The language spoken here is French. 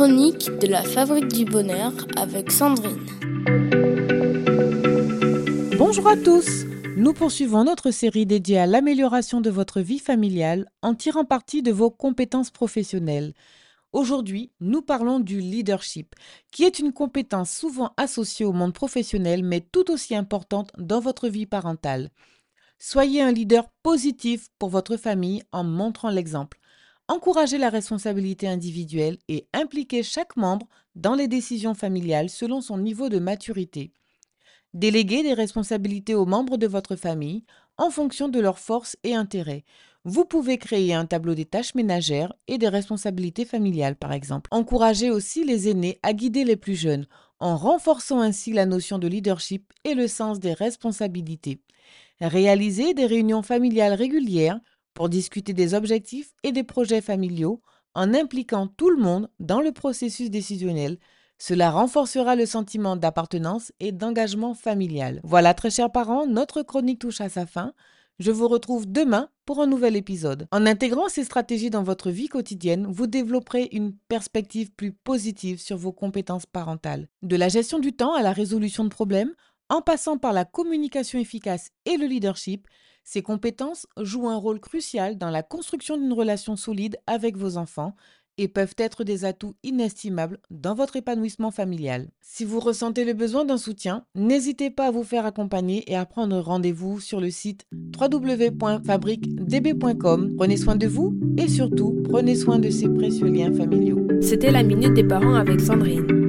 chroniques de la Fabrique du Bonheur avec Sandrine. Bonjour à tous Nous poursuivons notre série dédiée à l'amélioration de votre vie familiale en tirant parti de vos compétences professionnelles. Aujourd'hui, nous parlons du leadership, qui est une compétence souvent associée au monde professionnel mais tout aussi importante dans votre vie parentale. Soyez un leader positif pour votre famille en montrant l'exemple. Encouragez la responsabilité individuelle et impliquez chaque membre dans les décisions familiales selon son niveau de maturité. Déléguez des responsabilités aux membres de votre famille en fonction de leurs forces et intérêts. Vous pouvez créer un tableau des tâches ménagères et des responsabilités familiales, par exemple. Encouragez aussi les aînés à guider les plus jeunes, en renforçant ainsi la notion de leadership et le sens des responsabilités. Réalisez des réunions familiales régulières pour discuter des objectifs et des projets familiaux en impliquant tout le monde dans le processus décisionnel. Cela renforcera le sentiment d'appartenance et d'engagement familial. Voilà, très chers parents, notre chronique touche à sa fin. Je vous retrouve demain pour un nouvel épisode. En intégrant ces stratégies dans votre vie quotidienne, vous développerez une perspective plus positive sur vos compétences parentales. De la gestion du temps à la résolution de problèmes, en passant par la communication efficace et le leadership, ces compétences jouent un rôle crucial dans la construction d'une relation solide avec vos enfants et peuvent être des atouts inestimables dans votre épanouissement familial. Si vous ressentez le besoin d'un soutien, n'hésitez pas à vous faire accompagner et à prendre rendez-vous sur le site www.fabriquedb.com. Prenez soin de vous et surtout, prenez soin de ces précieux liens familiaux. C'était la Minute des Parents avec Sandrine.